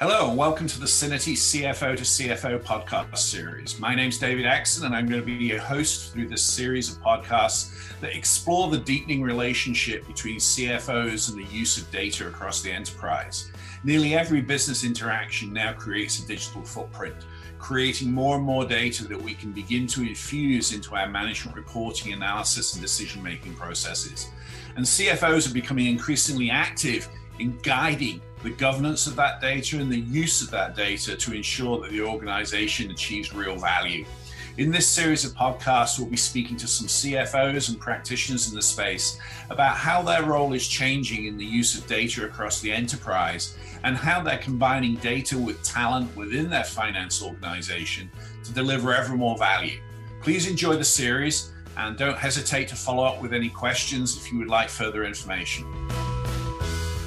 Hello, and welcome to the Syniti CFO to CFO podcast series. My name's David Axson, and I'm going to be your host through this series of podcasts that explore the deepening relationship between CFOs and the use of data across the enterprise. Nearly every business interaction now creates a digital footprint, creating more and more data that we can begin to infuse into our management reporting, analysis, and decision making processes. And CFOs are becoming increasingly active in guiding the governance of that data and the use of that data to ensure that the organization achieves real value. In this series of podcasts, we'll be speaking to some CFOs and practitioners in the space about how their role is changing in the use of data across the enterprise and how they're combining data with talent within their finance organization to deliver ever more value. Please enjoy the series and don't hesitate to follow up with any questions if you would like further information.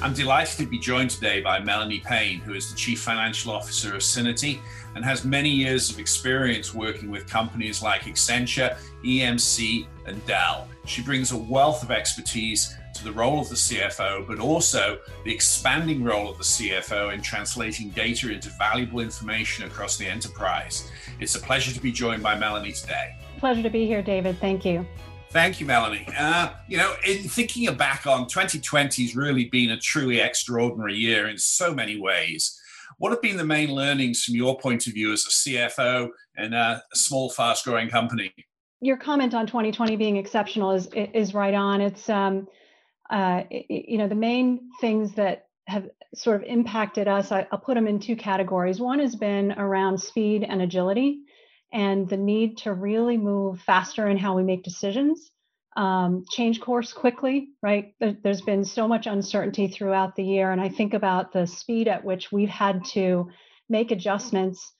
I'm delighted to be joined today by Melanie Payne, who is the Chief Financial Officer of Syniti and has many years of experience working with companies like Accenture, EMC, and Dell. She brings a wealth of expertise to the role of the CFO, but also the expanding role of the CFO in translating data into valuable information across the enterprise. It's a pleasure to be joined by Melanie today. Pleasure to be here, David. Thank you. Thank you, Melanie. Uh, you know, in thinking back on 2020 has really been a truly extraordinary year in so many ways. What have been the main learnings from your point of view as a CFO in a small, fast-growing company? Your comment on 2020 being exceptional is is right on. It's um, uh, you know the main things that have sort of impacted us. I, I'll put them in two categories. One has been around speed and agility and the need to really move faster in how we make decisions, um, change course quickly, right? There, has been so much uncertainty throughout the year. And I think about the speed at which we've had to make adjustments,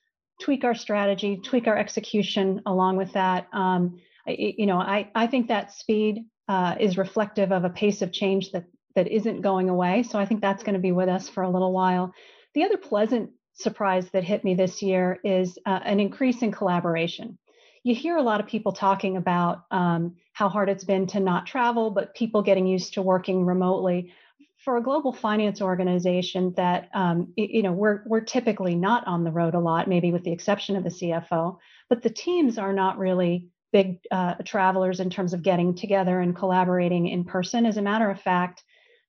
tweak our strategy, tweak our execution along with that. Um, you know, I, I think that speed uh, is reflective of a pace of change that that isn't going away. So I think that's going to be with us for a little while. The other pleasant surprise that hit me this year is uh, an increase in collaboration. You hear a lot of people talking about um, how hard it's been to not travel, but people getting used to working remotely. For a global finance organization that um, you know we're we're typically not on the road a lot, maybe with the exception of the CFO, but the teams are not really big uh, travelers in terms of getting together and collaborating in person. As a matter of fact,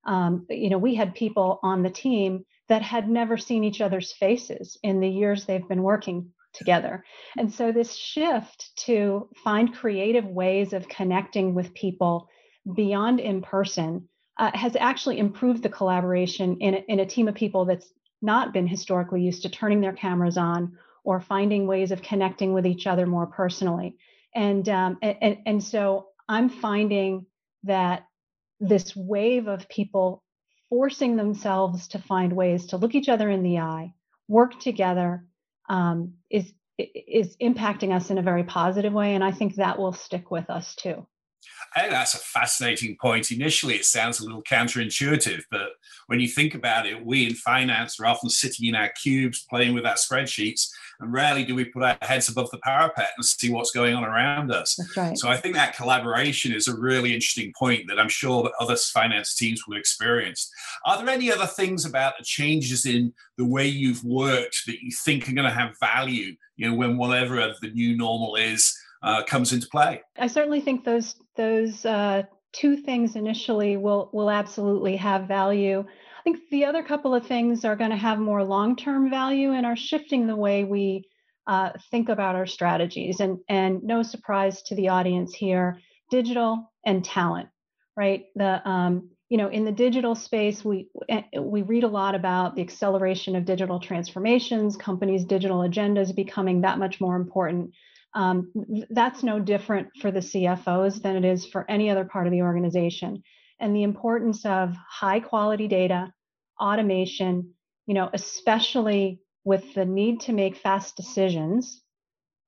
um, you know we had people on the team that had never seen each other's faces in the years they've been working together. And so, this shift to find creative ways of connecting with people beyond in person uh, has actually improved the collaboration in a, in a team of people that's not been historically used to turning their cameras on or finding ways of connecting with each other more personally. And, um, and, and so, I'm finding that this wave of people forcing themselves to find ways to look each other in the eye, work together, um, is is impacting us in a very positive way, and I think that will stick with us too. I think that's a fascinating point. Initially, it sounds a little counterintuitive, but when you think about it, we in finance are often sitting in our cubes playing with our spreadsheets, and rarely do we put our heads above the parapet and see what's going on around us. Right. So I think that collaboration is a really interesting point that I'm sure that other finance teams will experience. Are there any other things about the changes in the way you've worked that you think are going to have value, you know, when whatever the new normal is? Uh, comes into play. I certainly think those those uh, two things initially will will absolutely have value. I think the other couple of things are going to have more long term value and are shifting the way we uh, think about our strategies. And and no surprise to the audience here, digital and talent, right? The um, you know in the digital space we eh, we read a lot about the acceleration of digital transformations companies digital agendas becoming that much more important um, that's no different for the CFOs than it is for any other part of the organization. And the importance of high quality data, automation, you know, especially with the need to make fast decisions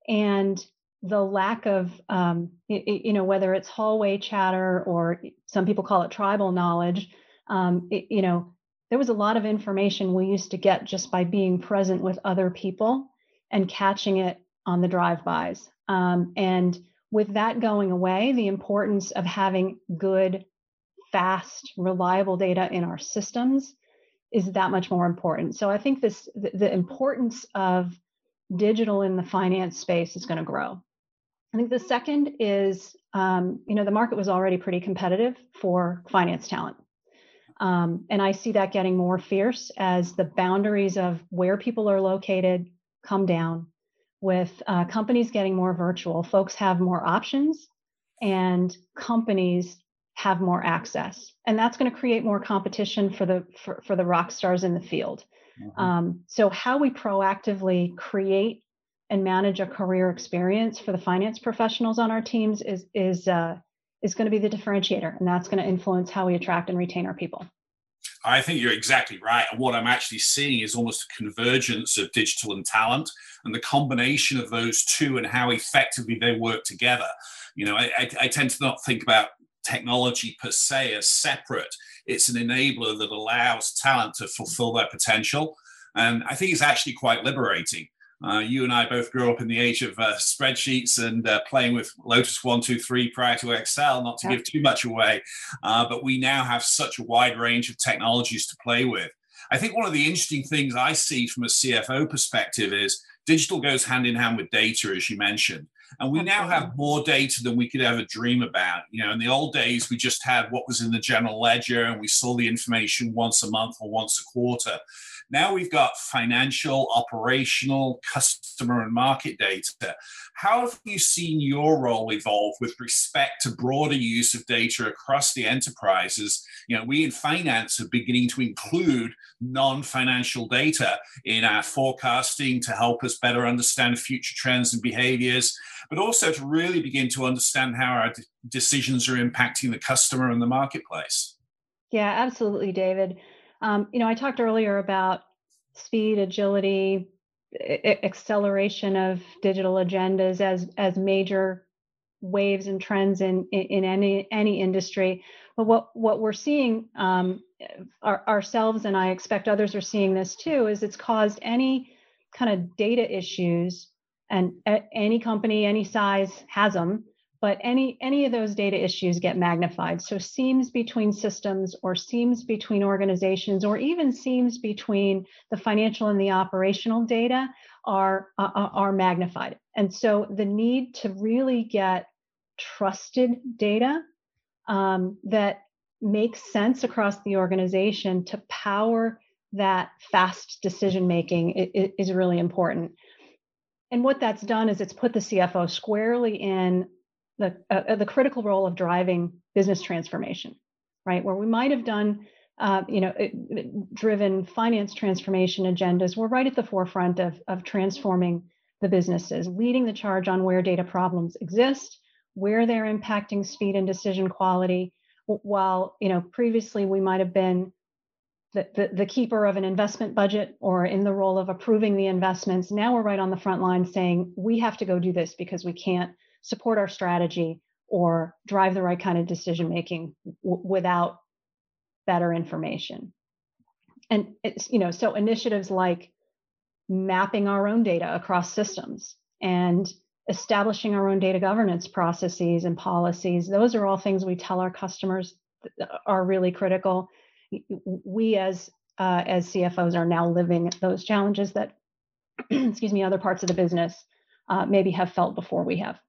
and the lack of, um, you know, whether it's hallway chatter or some people call it tribal knowledge, um, it, you know, there was a lot of information we used to get just by being present with other people and catching it on the drive-bys. Um, and with that going away, the importance of having good, fast, reliable data in our systems is that much more important. So I think this the, the importance of digital in the finance space is going to grow. I think the second is, um, you know, the market was already pretty competitive for finance talent. Um, and I see that getting more fierce as the boundaries of where people are located come down. With uh, companies getting more virtual, folks have more options and companies have more access. And that's going to create more competition for the for, for the rock stars in the field. Mm-hmm. Um, so how we proactively create and manage a career experience for the finance professionals on our teams is is uh, is going to be the differentiator, and that's going to influence how we attract and retain our people. I think you're exactly right. And what I'm actually seeing is almost a convergence of digital and talent and the combination of those two and how effectively they work together. You know, I, I, I tend to not think about technology per se as separate. It's an enabler that allows talent to fulfill their potential. And I think it's actually quite liberating. Uh, you and I both grew up in the age of uh, spreadsheets and uh, playing with Lotus 123 prior to Excel, not to yeah. give too much away. Uh, but we now have such a wide range of technologies to play with. I think one of the interesting things I see from a CFO perspective is digital goes hand in hand with data, as you mentioned. And we now have more data than we could ever dream about. You know, in the old days, we just had what was in the general ledger and we saw the information once a month or once a quarter. Now we've got financial, operational, customer, and market data. How have you seen your role evolve with respect to broader use of data across the enterprises? You know, we in finance are beginning to include non-financial data in our forecasting to help us better understand future trends and behaviors, but also to really begin to understand how our decisions are impacting the customer and the marketplace. Yeah, absolutely, David. Um, you know, I talked earlier about speed, agility, I- acceleration of digital agendas as as major waves and trends in in, any any industry. But what what we're seeing um, our, ourselves, and I expect others are seeing this too, is it's caused any kind of data issues, and any company, any size has them but any any of those data issues get magnified. So seams between systems or seams between organizations or even seams between the financial and the operational data are uh, are magnified. And so the need to really get trusted data um, that makes sense across the organization to power that fast decision making is really important and what that's done is it's put the CFO squarely in the uh, uh, the critical role of driving business transformation, right? Where we might have done, uh, you know, it, it, driven finance transformation agendas, we're right at the forefront of of transforming the businesses, leading the charge on where data problems exist, where they're impacting speed and decision quality. While you know previously we might have been the, the, the, keeper of an investment budget or in the role of approving the investments. Now we're right on the front line saying we have to go do this because we can't support our strategy or drive the right kind of decision making w- without better information and it's you know so initiatives like mapping our own data across systems and establishing our own data governance processes and policies those are all things we tell our customers are really critical we as uh, as cfos are now living those challenges that excuse me other parts of the business uh, maybe have felt before we have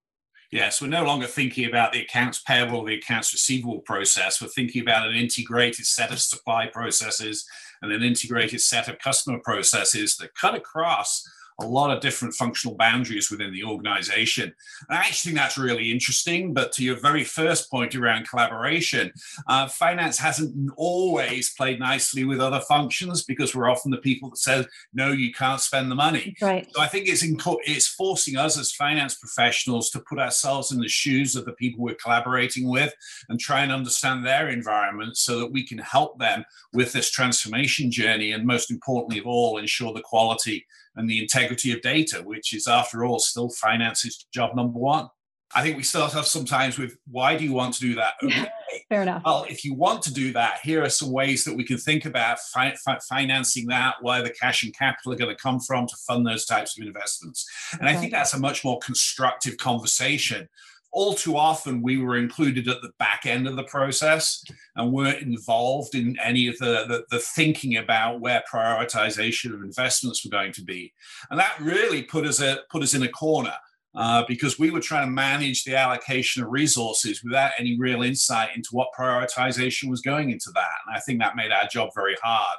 Yes, we're no longer thinking about the accounts payable the accounts receivable process. We're thinking about an integrated set of supply processes and an integrated set of customer processes that cut across a lot of different functional boundaries within the organization. And I actually think that's really interesting. But to your very first point around collaboration, uh, finance hasn't always played nicely with other functions because we're often the people that say, no, you can't spend the money. Right. So I think it's, inco- it's forcing us as finance professionals to put ourselves in the shoes of the people we're collaborating with and try and understand their environment so that we can help them with this transformation journey. And most importantly of all, ensure the quality and the integrity of data, which is, after all, still finance's job number one. I think we start off sometimes with why do you want to do that? Okay. Fair enough. Well, if you want to do that, here are some ways that we can think about fi- fi- financing that, where the cash and capital are going to come from to fund those types of investments. And okay. I think that's a much more constructive conversation all too often we were included at the back end of the process and weren't involved in any of the, the, the, thinking about where prioritization of investments were going to be. And that really put us, a, put us in a corner uh, because we were trying to manage the allocation of resources without any real insight into what prioritization was going into that. And I think that made our job very hard.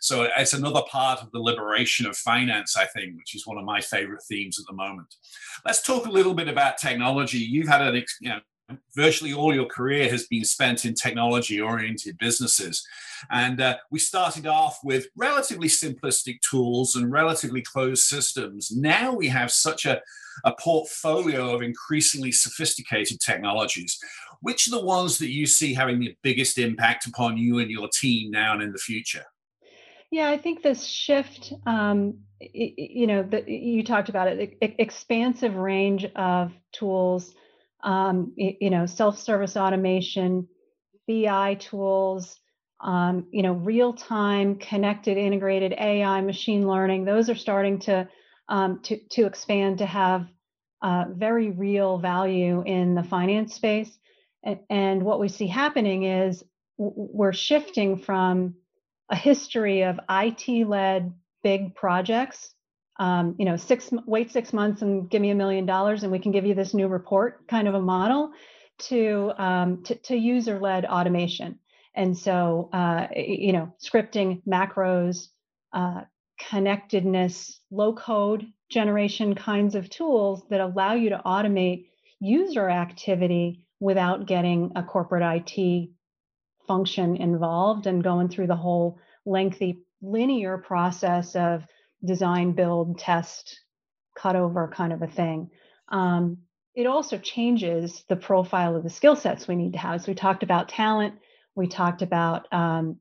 So it's another part of the liberation of finance, I think, which is one of my favorite themes at the moment. Let's talk a little bit about technology. You've had an, you know, virtually all your career has been spent in technology oriented businesses. And uh, we started off with relatively simplistic tools and relatively closed systems. Now we have such a, a portfolio of increasingly sophisticated technologies. Which are the ones that you see having the biggest impact upon you and your team now and in the future? Yeah, I think this shift, um, you know, the, you talked about it, expansive range of tools um, you know, self-service automation, BI tools, um, you know, real-time connected, integrated AI, machine learning. Those are starting to um, to to expand to have uh, very real value in the finance space. And, and what we see happening is we're shifting from a history of IT-led big projects um, you know, six wait six months and give me a million dollars and we can give you this new report kind of a model to um, to, to user led automation. And so, uh, you know, scripting, macros, uh, connectedness, low code generation kinds of tools that allow you to automate user activity without getting a corporate IT function involved and going through the whole lengthy linear process of design, build, test, cut over kind of a thing. Um, it also changes the profile of the skill sets we need to have. So we talked about talent. We talked about um,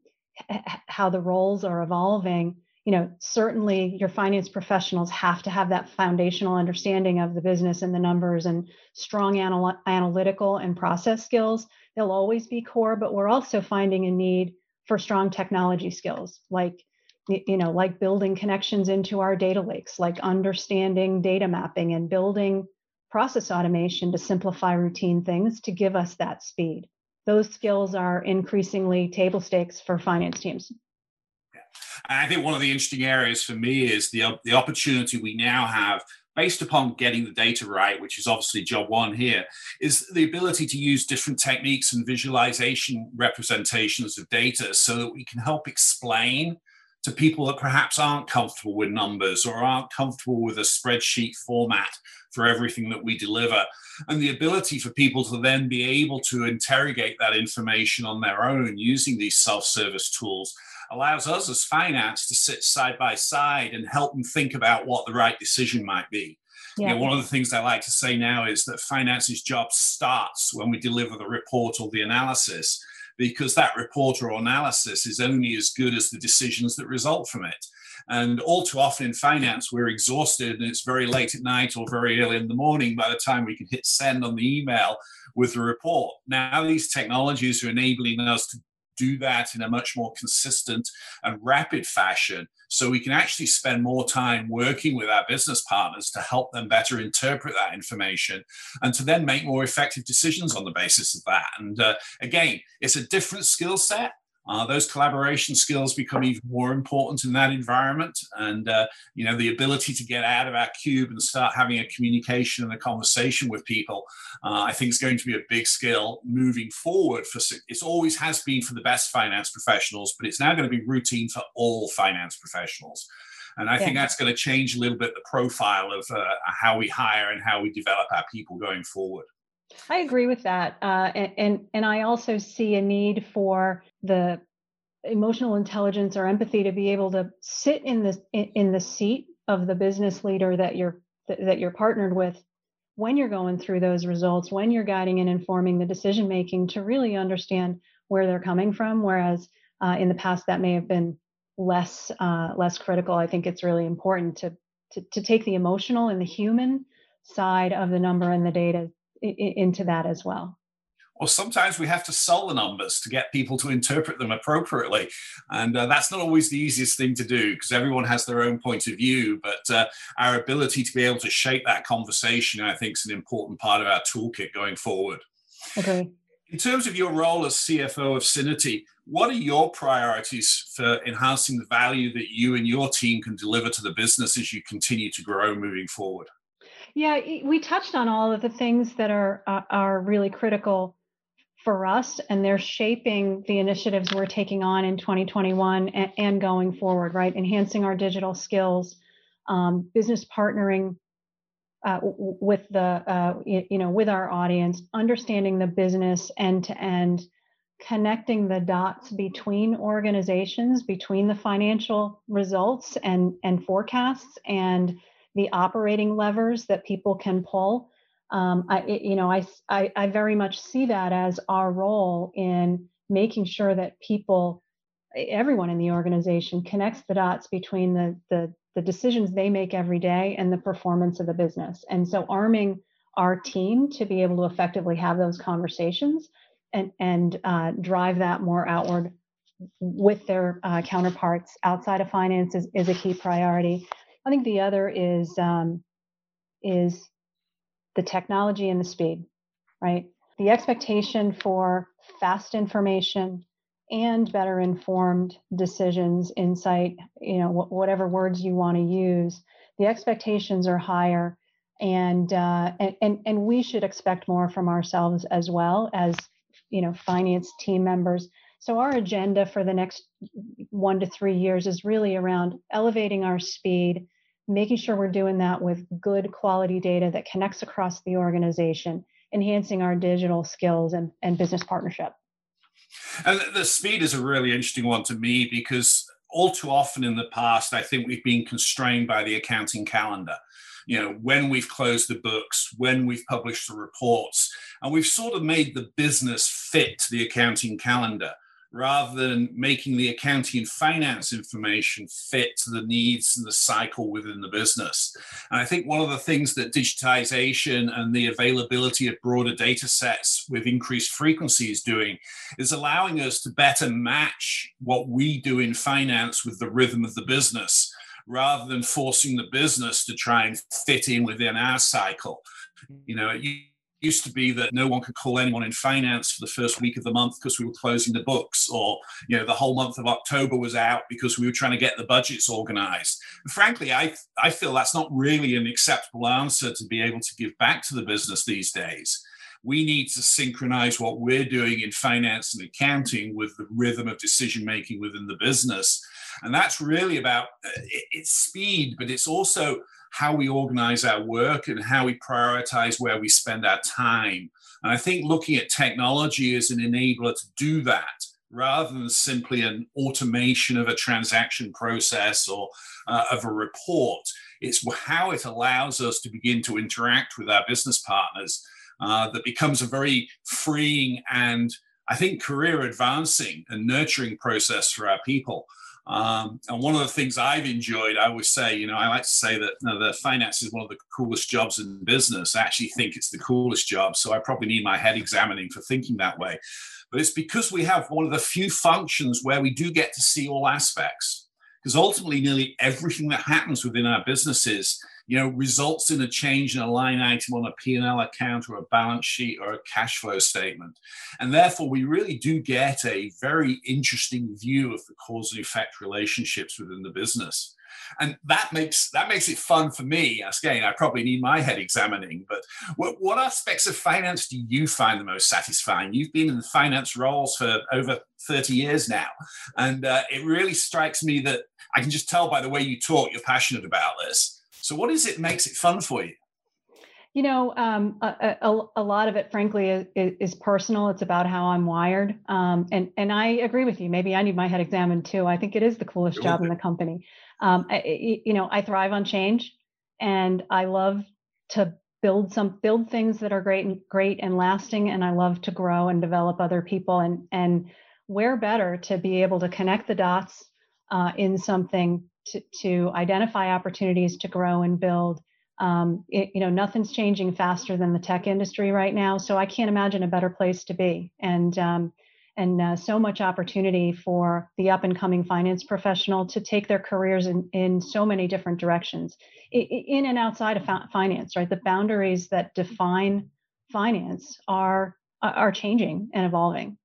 how the roles are evolving. You know, certainly your finance professionals have to have that foundational understanding of the business and the numbers and strong anal- analytical and process skills. They'll always be core, but we're also finding a need for strong technology skills like you know, like building connections into our data lakes, like understanding data mapping and building process automation to simplify routine things to give us that speed. Those skills are increasingly table stakes for finance teams. I think one of the interesting areas for me is the, the opportunity we now have based upon getting the data right, which is obviously job one here, is the ability to use different techniques and visualization representations of data so that we can help explain to people that perhaps aren't comfortable with numbers or aren't comfortable with a spreadsheet format for everything that we deliver. And the ability for people to then be able to interrogate that information on their own using these self service tools allows us as finance to sit side by side and help them think about what the right decision might be. Yeah. You know, one of the things I like to say now is that finance's job starts when we deliver the report or the analysis because that report or analysis is only as good as the decisions that result from it. And all too often in finance, we're exhausted and it's very late at night or very early in the morning by the time we can hit send on the email with the report. Now, these technologies are enabling us to do that in a much more consistent and rapid fashion so we can actually spend more time working with our business partners to help them better interpret that information and to then make more effective decisions on the basis of that. And uh, again it's a different skill set uh, those collaboration skills become even more important in that environment. And, uh, you know, the ability to get out of our cube and start having a communication and a conversation with people, uh, I think is going to be a big skill moving forward. For It always has been for the best finance professionals, but it's now going to be routine for all finance professionals. And I yeah. think that's going to change a little bit the profile of uh, how we hire and how we develop our people going forward. I agree with that, uh, and, and and I also see a need for the emotional intelligence or empathy to be able to sit in the in the seat of the business leader that you're that you're partnered with when you're going through those results, when you're guiding and informing the decision making, to really understand where they're coming from. Whereas uh, in the past that may have been less uh, less critical. I think it's really important to, to to take the emotional and the human side of the number and the data into that as well. or sometimes we have to sell the numbers to get people to interpret them appropriately. And uh, that's not always the easiest thing to do because everyone has their own point of view. But uh, our ability to be able to shape that conversation, I think, is an important part of our toolkit going forward. Okay. In terms of your role as CFO of Syniti, what are your priorities for enhancing the value that you and your team can deliver to the business as you continue to grow moving forward? Yeah, we touched on all of the things that are uh, are really critical for us and they're shaping the initiatives we're taking on in 2021 and, and going forward right? Enhancing our digital skills um, business partnering uh, with the uh, you know with our audience understanding the business end to end connecting the dots between organizations between the financial results and and forecasts and the operating levers that people can pull um, I, you know, I, I, I very much see that as our role in making sure that people, everyone in the organization, connects the dots between the the the decisions they make every day and the performance of the business. And so, arming our team to be able to effectively have those conversations and and uh, drive that more outward with their uh, counterparts outside of finance is, is a key priority. I think the other is um, is the technology and the speed, right? The expectation for fast information and better informed decisions, insight, you know, wh- whatever words you want to use, the expectations are higher. And, uh, and, and, and we should expect more from ourselves as well as, you know, finance team members. So our agenda for the next one to three years is really around elevating our speed, making sure we're doing that with good quality data that connects across the organization, enhancing our digital skills and, and business partnership. And the speed is a really interesting one to me because all too often in the past, I think we've been constrained by the accounting calendar. You know, when we've closed the books, when we've published the reports, and we've sort of made the business fit to the accounting calendar rather than making the accounting and finance information fit to the needs and the cycle within the business. And I think one of the things that digitization and the availability of broader data sets with increased frequency is doing is allowing us to better match what we do in finance with the rhythm of the business rather than forcing the business to try and fit in within our cycle. You know, used to be that no one could call anyone in finance for the first week of the month because we were closing the books or you know the whole month of october was out because we were trying to get the budgets organized. And frankly i i feel that's not really an acceptable answer to be able to give back to the business these days. We need to synchronize what we're doing in finance and accounting with the rhythm of decision making within the business. And that's really about uh, it's speed but it's also how we organize our work and how we prioritize where we spend our time. And I think looking at technology as an enabler to do that rather than simply an automation of a transaction process or uh, of a report. It's how it allows us to begin to interact with our business partners uh, that becomes a very freeing and I think career advancing and nurturing process for our people. Um, and one of the things I've enjoyed, I always say, you know, I like to say that you know, the finance is one of the coolest jobs in business. I actually think it's the coolest job. So I probably need my head examining for thinking that way. But it's because we have one of the few functions where we do get to see all aspects. Because ultimately, nearly everything that happens within our businesses you know, results in a change in a line item on a P&L account or a balance sheet or a cash flow statement. And therefore, we really do get a very interesting view of the cause and effect relationships within the business and that makes that makes it fun for me. Again, I probably need my head examining. But what, what aspects of finance do you find the most satisfying? You've been in the finance roles for over 30 years now, and uh, it really strikes me that I can just tell by the way you talk you're passionate about this. So, what is it makes it fun for you? You know, um, a, a, a, lot of it, frankly, is, is, personal. It's about how I'm wired, um, and and I agree with you. Maybe I need my head examined too. I think it is the coolest job in the company. Um, I, you know, I thrive on change, and I love to build some build things that are great and great and lasting. And I love to grow and develop other people. And and where better to be able to connect the dots uh, in something to, to identify opportunities to grow and build Um, it, you know, nothing's changing faster than the tech industry right now. So I can't imagine a better place to be. And um, and uh, so much opportunity for the up and coming finance professional to take their careers in, in so many different directions in and outside of finance right the boundaries that define finance are are changing and evolving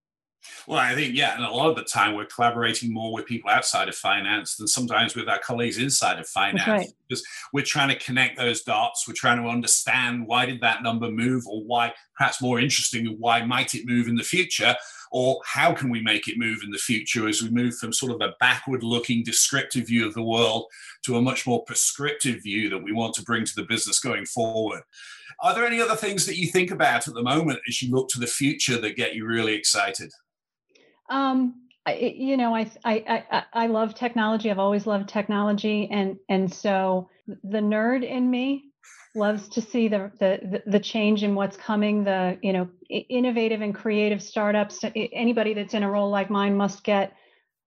well, I think, yeah, and a lot of the time we're collaborating more with people outside of finance than sometimes with our colleagues inside of finance right. because we're trying to connect those dots. We're trying to understand why did that number move, or why, perhaps more interestingly, why might it move in the future, or how can we make it move in the future as we move from sort of a backward looking descriptive view of the world to a much more prescriptive view that we want to bring to the business going forward. Are there any other things that you think about at the moment as you look to the future that get you really excited? Um, I, you know, I, I, I, I love technology. I've always loved technology. And, and so the nerd in me loves to see the, the, the change in what's coming, the, you know, innovative and creative startups. Anybody that's in a role like mine must get,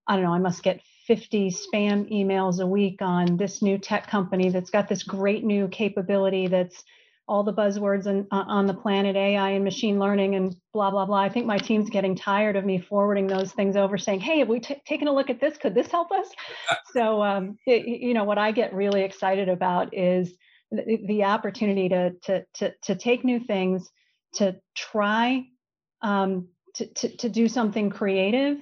I don't know, I must get 50 spam emails a week on this new tech company that's got this great new capability that's all the buzzwords on, on the planet, AI and machine learning and blah, blah, blah. I think my team's getting tired of me forwarding those things over saying, hey, have we t- taken a look at this? Could this help us? so, um, it, you know, what I get really excited about is the, the opportunity to, to, to, to take new things, to try um, to, to, to do something creative.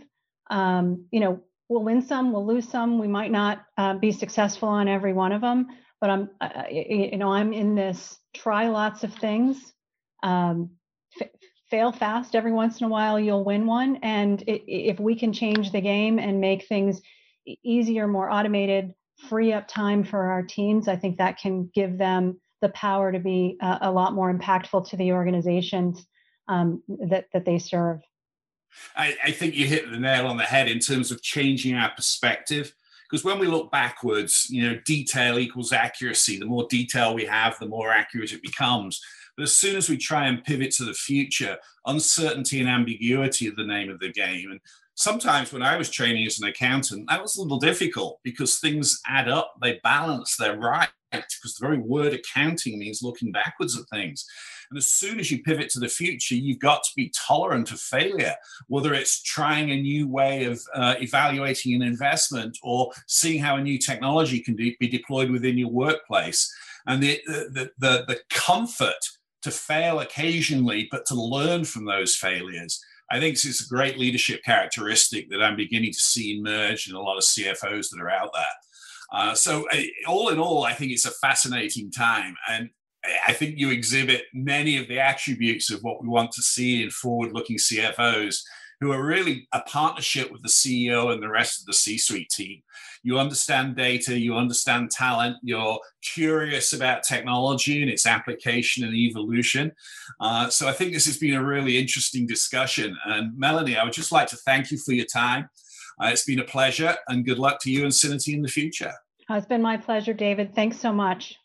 Um, you know, we'll win some, we'll lose some. We might not uh, be successful on every one of them, but I'm, uh, you know, I'm in this try lots of things, um, fail fast every once in a while, you'll win one. And it, if we can change the game and make things easier, more automated, free up time for our teams, I think that can give them the power to be a, a lot more impactful to the organizations um, that, that they serve. I, I think you hit the nail on the head in terms of changing our perspective because when we look backwards, you know, detail equals accuracy. The more detail we have, the more accurate it becomes. But as soon as we try and pivot to the future, uncertainty and ambiguity are the name of the game. And sometimes when I was training as an accountant, that was a little difficult because things add up, they balance, they're right, because the very word accounting means looking backwards at things. And as soon as you pivot to the future, you've got to be tolerant of failure, whether it's trying a new way of uh, evaluating an investment or seeing how a new technology can be deployed within your workplace. And the, the, the, the comfort to fail occasionally, but to learn from those failures. I think it's a great leadership characteristic that I'm beginning to see emerge in a lot of CFOs that are out there. Uh, so, uh, all in all, I think it's a fascinating time. And I think you exhibit many of the attributes of what we want to see in forward looking CFOs who are really a partnership with the CEO and the rest of the C suite team. You understand data, you understand talent, you're curious about technology and its application and evolution. Uh, so I think this has been a really interesting discussion. And Melanie, I would just like to thank you for your time. Uh, it's been a pleasure and good luck to you and Syniti in the future. It's been my pleasure, David. Thanks so much.